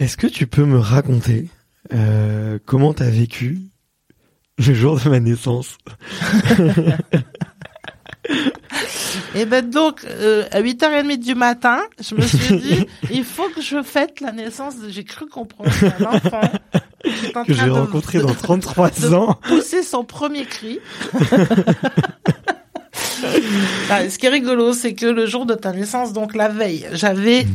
Est-ce que tu peux me raconter euh, comment t'as vécu le jour de ma naissance? Et ben donc, euh, à 8h30 du matin, je me suis dit, il faut que je fête la naissance. de- J'ai cru comprendre un enfant que j'ai rencontré de- dans 33 de ans pousser son premier cri. Ah, ce qui est rigolo, c'est que le jour de ta naissance, donc la veille, j'avais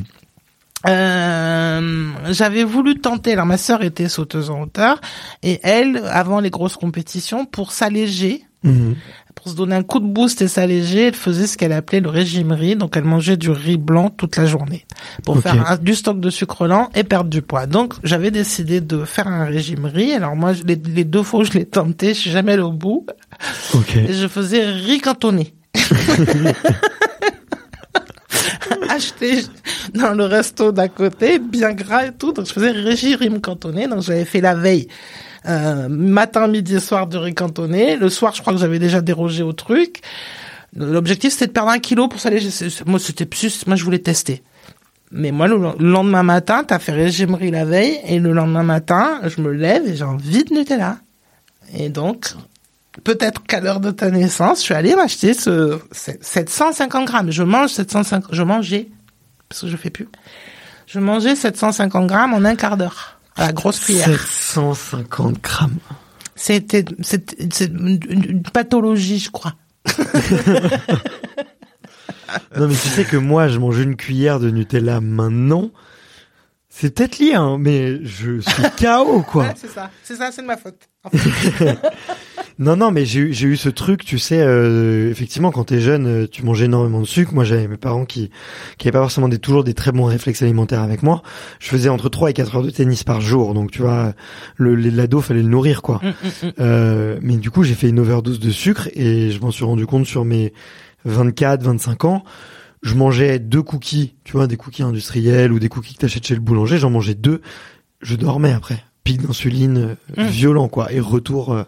euh, j'avais voulu tenter. Alors ma sœur était sauteuse en hauteur et elle, avant les grosses compétitions, pour s'alléger, Mhm. pour se donner un coup de boost et s'alléger, elle faisait ce qu'elle appelait le régime riz. Donc elle mangeait du riz blanc toute la journée pour faire un- du stock de sucre lent et perdre du poids. Donc j'avais décidé de faire un régime riz. Alors moi, les, les deux fois je l'ai tenté, je suis jamais allée au bout. Ok. Et je faisais riz cantonné. Acheté dans le resto d'à côté, bien gras et tout. Donc je faisais régime cantonné. Donc j'avais fait la veille. Euh, matin, midi soir de riz cantonné. Le soir, je crois que j'avais déjà dérogé au truc. L'objectif, c'était de perdre un kilo pour s'aller. Moi, c'était plus, moi, je voulais tester. Mais moi, le le lendemain matin, t'as fait régime riz la veille, et le lendemain matin, je me lève et j'ai envie de Nutella. Et donc, peut-être qu'à l'heure de ta naissance, je suis allée m'acheter ce, ce- 750 grammes. Je mange 750, je mangeais, parce que je fais plus. Je mangeais 750 grammes en un quart d'heure. À la grosse cuillère. 750 grammes. C'était, c'est, une pathologie, je crois. Non, mais tu sais que moi, je mange une cuillère de Nutella maintenant. C'est peut-être lié, hein, mais je suis KO, quoi. Ouais, c'est ça. C'est ça, c'est de ma faute. En fait. Non, non, mais j'ai eu, j'ai eu ce truc, tu sais, euh, effectivement, quand t'es jeune, euh, tu manges énormément de sucre. Moi, j'avais mes parents qui, qui avaient pas forcément des, toujours des très bons réflexes alimentaires avec moi. Je faisais entre 3 et 4 heures de tennis par jour. Donc, tu vois, le, l'ado, fallait le nourrir, quoi. Mm, mm, mm. Euh, mais du coup, j'ai fait une overdose de sucre et je m'en suis rendu compte sur mes 24, 25 ans. Je mangeais deux cookies, tu vois, des cookies industriels ou des cookies que t'achètes chez le boulanger. J'en mangeais deux. Je dormais après. Pic d'insuline euh, violent, quoi. Et retour euh,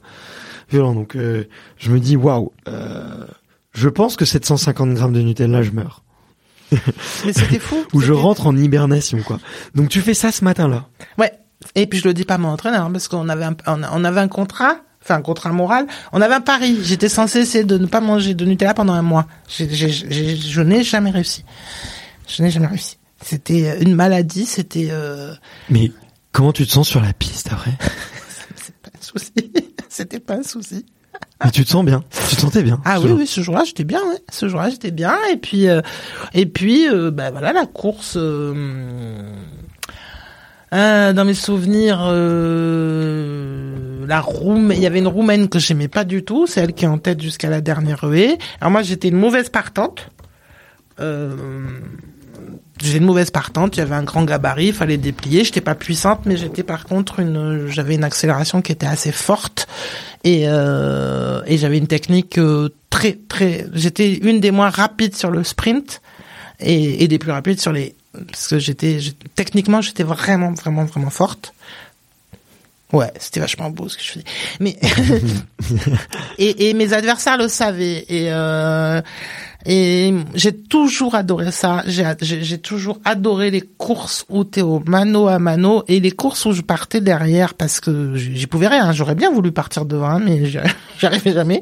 violent. Donc, euh, je me dis, waouh, euh, je pense que 750 grammes de Nutella, je meurs. Mais c'était fou. Ou je rentre en hibernation, quoi. Donc, tu fais ça ce matin-là. Ouais. Et puis je le dis pas à mon entraîneur hein, parce qu'on avait un, on avait un contrat, enfin un contrat moral. On avait un pari. J'étais censé essayer de ne pas manger de Nutella pendant un mois. J'ai- j'ai- j'ai- je n'ai jamais réussi. Je n'ai jamais réussi. C'était euh, une maladie. C'était euh, Mais comment tu te sens sur la piste après c'est pas un souci. C'était pas un souci. Mais tu te sens bien. Tu te sentais bien. Ah oui, oui, ce jour-là, j'étais bien. Ouais. Ce jour-là, j'étais bien. Et puis, euh, et puis, euh, bah voilà, la course. euh, dans mes souvenirs, la Roum, il y avait une roumaine que j'aimais pas du tout. C'est elle qui est en tête jusqu'à la dernière ruée. Alors moi, j'étais une mauvaise partante. Euh, j'étais une mauvaise partante. Il y avait un grand gabarit, il fallait déplier. J'étais pas puissante, mais j'étais par contre une, j'avais une accélération qui était assez forte et euh, et j'avais une technique euh, très très. J'étais une des moins rapides sur le sprint et, et des plus rapides sur les parce que j'étais techniquement j'étais vraiment vraiment vraiment forte. Ouais, c'était vachement beau ce que je faisais. Mais et, et mes adversaires le savaient et euh, et j'ai toujours adoré ça. J'ai toujours adoré les courses où t'es au mano à mano et les courses où je partais derrière parce que j'y pouvais rien. J'aurais bien voulu partir devant, hein, mais j'y j'y arrivais jamais.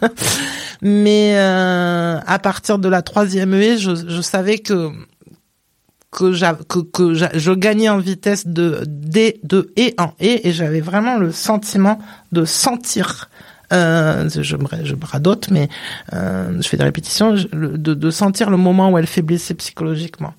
mais euh, à partir de la troisième haie, je, je savais que que, que, que je gagnais en vitesse de D de et en et et j'avais vraiment le sentiment de sentir euh, je me je bradote mais euh, je fais des répétitions je- le- de, de sentir le moment où elle faiblissait psychologiquement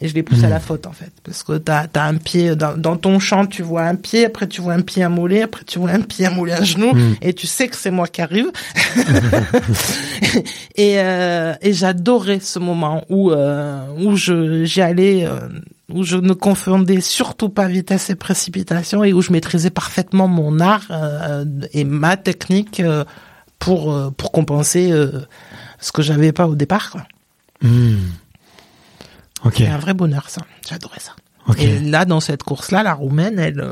Et je l'ai poussé à Mhm. la faute en fait, parce que t'as as un pied dans, dans ton champ, tu vois un pied, après tu vois un pied un mollet, après tu vois un pied un mollet un genou, Mhm. et tu sais que c'est moi qui arrive. et euh, et j'adorais ce moment où euh, où je j'y allais, euh, où je ne confondais surtout pas vitesse et précipitation, et où je maîtrisais parfaitement mon art euh, et ma technique euh, pour euh, pour compenser ce que j'avais pas au départ. Quoi. Hmm. C'est un vrai bonheur, ça. J'adorais ça. Et là, dans cette course-là, la roumaine, elle,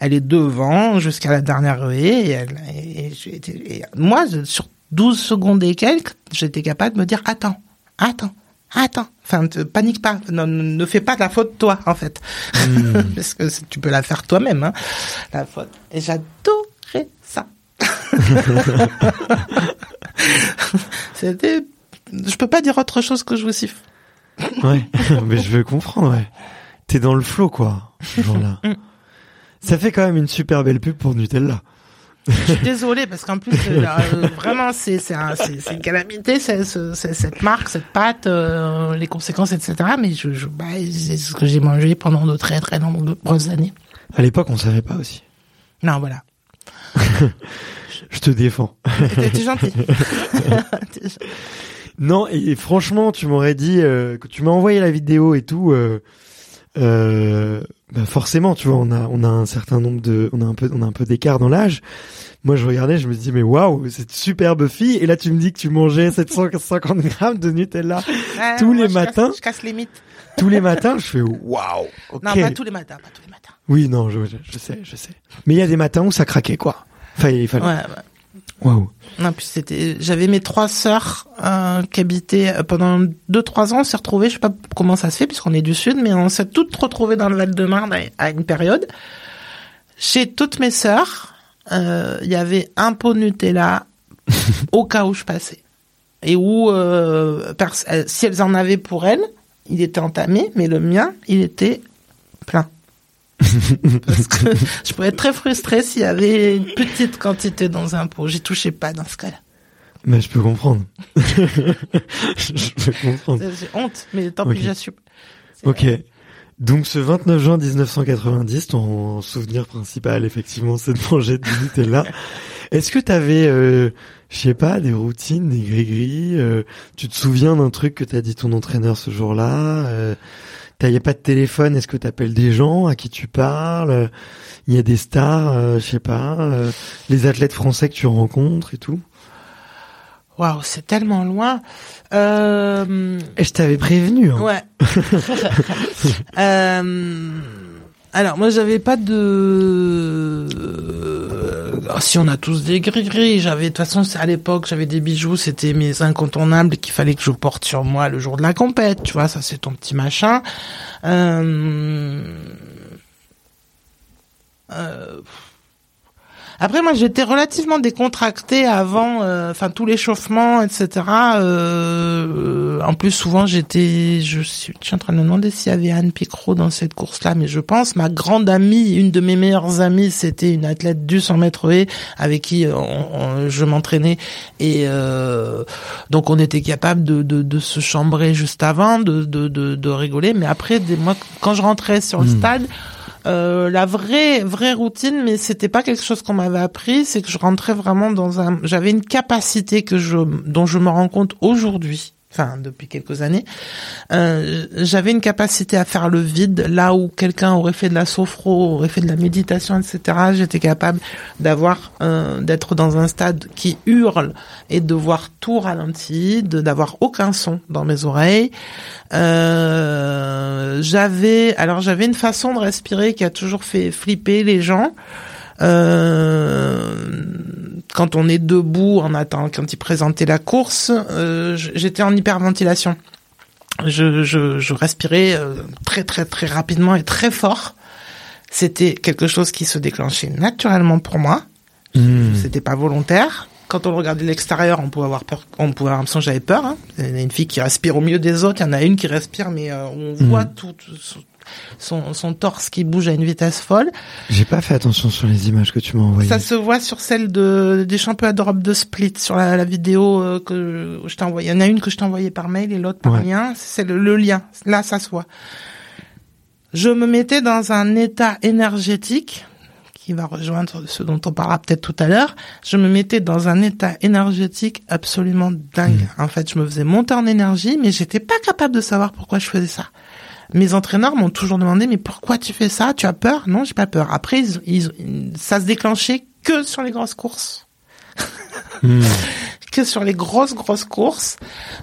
elle est devant jusqu'à la dernière haie. Et, elle, et, j'ai été- et moi, sur 12 secondes et quelques, j'étais capable de me dire, attends, attends, attends. Enfin, ne panique pas. Ne, ne fais pas de la faute toi, en fait. Hmm. Parce que tu peux la faire toi-même, hein, la faute. Et j'adorais ça. C'était, je peux pas dire autre chose que je vous siffle. Ouais, mais je veux comprendre, ouais. T'es dans le flow, quoi, ce jour-là. Mm. Ça fait quand même une super belle pub pour Nutella. Je suis désolée parce qu'en plus euh, euh, vraiment c'est c'est un- c'est c'est une calamité cette marque cette pâte euh, les conséquences etc mais je, je bah, c'est ce que j'ai mangé pendant de très très nombreuses années À l'époque, on savait pas aussi. non voilà Je te défends. t'es gentil gentil. Non, et, et franchement, tu m'aurais dit euh, que tu m'as envoyé la vidéo et tout. Euh, bah forcément, tu vois, on a on a un certain nombre de, on a un peu on a un peu d'écart dans l'âge. Moi, je regardais, je me dis mais waouh, cette superbe fille. Et là, tu me dis que tu mangeais 750 grammes de Nutella Ouais, Tous les matins casse, je casse les mythes tous les matins. Je fais waouh. Non pas tous les matins pas tous les matins Oui, non, je, je, je sais, je sais. Mais il y a des matins où ça craquait, quoi. Enfin, il fallait. ouais. Waouh. Non, puis c'était, j'avais mes trois sœurs euh, qui habitaient euh, pendant deux trois ans. On s'est retrouvés, je sais pas comment ça se fait puisqu'on est du sud, mais on s'est toutes retrouvées dans le Val-de-Marne à, à une période. Chez toutes mes sœurs, euh, il y avait un pot de Nutella au cas où je passais et où euh, euh, si elles en avaient pour elles, il était entamé, mais le mien, il était plein. Parce que je pouvais être très frustrée s'il y avait une petite quantité dans un pot. J'y touchais pas dans ce cas-là. Mais je peux comprendre. je peux comprendre. J'ai honte, mais tant pis, j'assume. Ok. Donc ce 29 juin 1990, ton souvenir principal, effectivement, c'est de manger du Nutella. Est-ce que t'avais, euh, je sais pas, des routines, des gris-gris euh, Tu te souviens d'un truc que t'as dit ton entraîneur ce jour-là euh, T'as y a pas de téléphone Est-ce que t'appelles des gens à qui tu parles? Il y a des stars, euh, je sais pas, euh, les athlètes français que tu rencontres et tout? Waouh, c'est tellement loin. Euh, Et je t'avais prévenu. Hein. ouais. Euh, alors moi j'avais pas de. euh, si on a tous des gris-gris, j'avais de toute façon c'est à l'époque j'avais des bijoux, c'était mes incontournables qu'il fallait que je porte sur moi le jour de la compète, tu vois, ça c'est ton petit machin. Euh, euh, Après, moi, j'étais relativement décontractée avant, euh, enfin tout l'échauffement, etc. Euh, en plus, souvent, j'étais, je suis, je suis en train de me demander s'il y avait Anne Picrot dans cette course-là, mais je pense ma grande amie, une de mes meilleures amies, c'était une athlète du 100 mètres haies avec qui euh, on- on- je m'entraînais et euh, donc on était capable de, de, de se chambrer juste avant, de, de, de, de rigoler, mais après, des, moi, quand je rentrais sur le Hmm. stade. Euh, la vraie vraie routine mais c'était pas quelque chose qu'on m'avait appris c'est que je rentrais vraiment dans un j'avais une capacité que je dont je me rends compte aujourd'hui enfin depuis quelques années. Euh, j'avais une capacité à faire le vide là où quelqu'un aurait fait de la sophro aurait fait de la méditation etc j'étais capable d'avoir euh, d'être dans un stade qui hurle et de voir tout ralenti de d'avoir aucun son dans mes oreilles. Euh, j'avais alors j'avais une façon de respirer qui a toujours fait flipper les gens. Euh, quand on est debout en attendant quand ils présentaient la course, euh, j'étais en hyperventilation. Je, je, je respirais euh, très très très rapidement et très fort. C'était quelque chose qui se déclenchait naturellement pour moi. Hmm. C'était pas volontaire. Quand on regardait l'extérieur, on pouvait avoir peur, on pouvait avoir l'impression que j'avais peur. Hein. Il y a une fille qui respire au milieu des autres, il y en a une qui respire, mais euh, on voit Mhm. tout, tout- son, son torse qui bouge à une vitesse folle. J'ai pas fait attention sur les images que tu m'as envoyées. Ça se voit sur celle de des championnats d'Europe de split sur la, la vidéo euh, que je t'ai envoyée. Il y en a une que je t'ai envoyée par mail et l'autre par Ouais. lien. C'est le, le lien. Là, ça se voit. Je me mettais dans un état énergétique qui va rejoindre ce dont on parlera peut-être tout à l'heure. Je me mettais dans un état énergétique absolument dingue. En fait, je me faisais monter en énergie, mais j'étais pas capable de savoir pourquoi je faisais ça. Mes entraîneurs m'ont toujours demandé mais pourquoi tu fais ça? Tu as peur? Non, j'ai pas peur. Après, ils, ils- ça se déclenchait que sur les grosses courses Hmm. que sur les grosses grosses courses.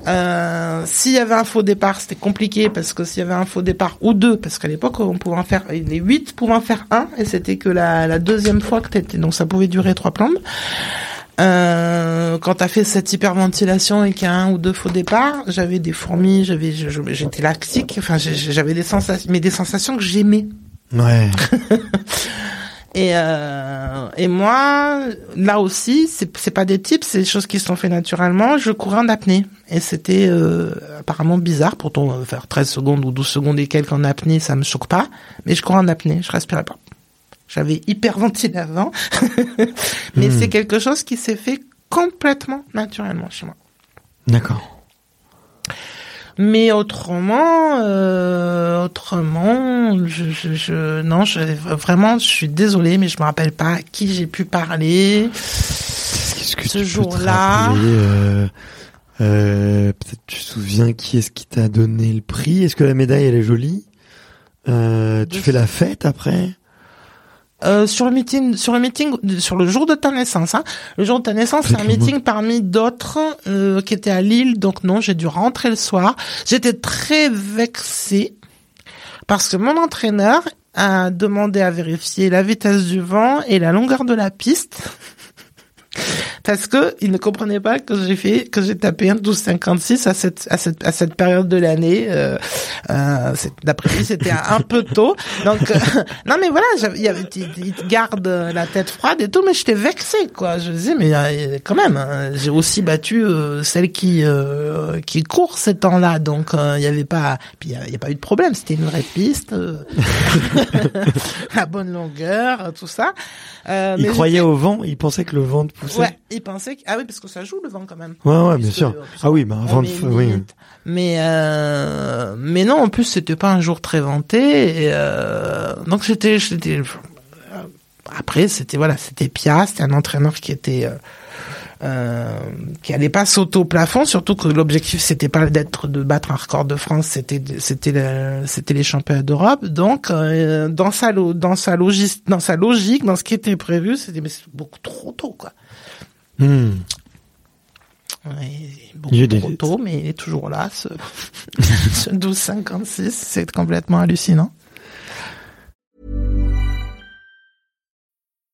Euh, s'il y avait un faux départ, c'était compliqué parce que s'il y avait un faux départ ou deux, parce qu'à l'époque on pouvait en faire les huit pouvaient en faire un et c'était que la, la deuxième fois que t'étais donc ça pouvait durer trois plombes. Euh, quand t'as fait cette hyperventilation et qu'il y a un ou deux faux départs, j'avais des fourmis, j'avais, j'étais lactique, enfin j'avais des sensations, mais des sensations que j'aimais. Ouais. Et, euh, et moi, là aussi, c'est c'est pas des types, c'est des choses qui se sont fait naturellement. Je courais en apnée. Et c'était euh, apparemment bizarre. Pourtant, euh, faire 13 secondes ou 12 secondes et quelques en apnée, ça me choque pas. Mais je courais en apnée, je respirais pas. J'avais hyperventilé avant. Mais Hmm. c'est quelque chose qui s'est fait complètement naturellement chez moi. D'accord. Mais autrement, euh, autrement, je, je, je- non, je, vraiment, je suis désolée, mais je me rappelle pas à qui j'ai pu parler. Que Ce jour-là- euh, euh, Peut-être tu te souviens qui est-ce qui t'a donné le prix? Est-ce que la médaille elle est jolie? Tu fais la fête après? Euh, sur le meeting, sur le meeting, sur le jour de ta naissance, hein. Le jour de ta naissance, c'est un meeting parmi d'autres euh, qui était à Lille, donc non, j'ai dû rentrer le soir. J'étais très vexée parce que mon entraîneur a demandé à vérifier la vitesse du vent et la longueur de la piste. Parce que il ne comprenait pas que j'ai fait que j'ai tapé un 12,56 à cette à cette à cette période de l'année. Euh, euh, D'après lui, c'était un, peu tôt. Donc euh, non, mais voilà, il y avait il, te garde la tête froide et tout, mais j'étais vexée quoi. Je me disais mais euh, quand même, hein, j'ai aussi battu euh, celle qui euh, qui court ces temps-là, donc il y avait pas puis il y a, pas eu de problème. C'était une vraie piste, euh, la bonne longueur, tout ça. Il mais croyait au vent, il pensait que le vent te poussait. Ouais, Ah oui, parce que ça joue le vent quand même. Ouais, ouais, bien sûr. Ah oui, bah avant de, oui. Mais euh, mais non, en plus c'était pas un jour très vanté. Et, euh, donc j'étais j'étais après c'était voilà c'était Pia, c'était un entraîneur qui était euh, euh, qui allait pas sauter au plafond, surtout que l'objectif c'était pas d'être de battre un record de France, c'était c'était le- c'était les championnats d'Europe. Donc euh, dans sa dans sa logique dans sa logique dans ce qui était prévu, c'était beaucoup trop tôt quoi. Ouais, Il des- trop tôt, mais il est toujours là, ce, ce 12,56. C'est complètement hallucinant.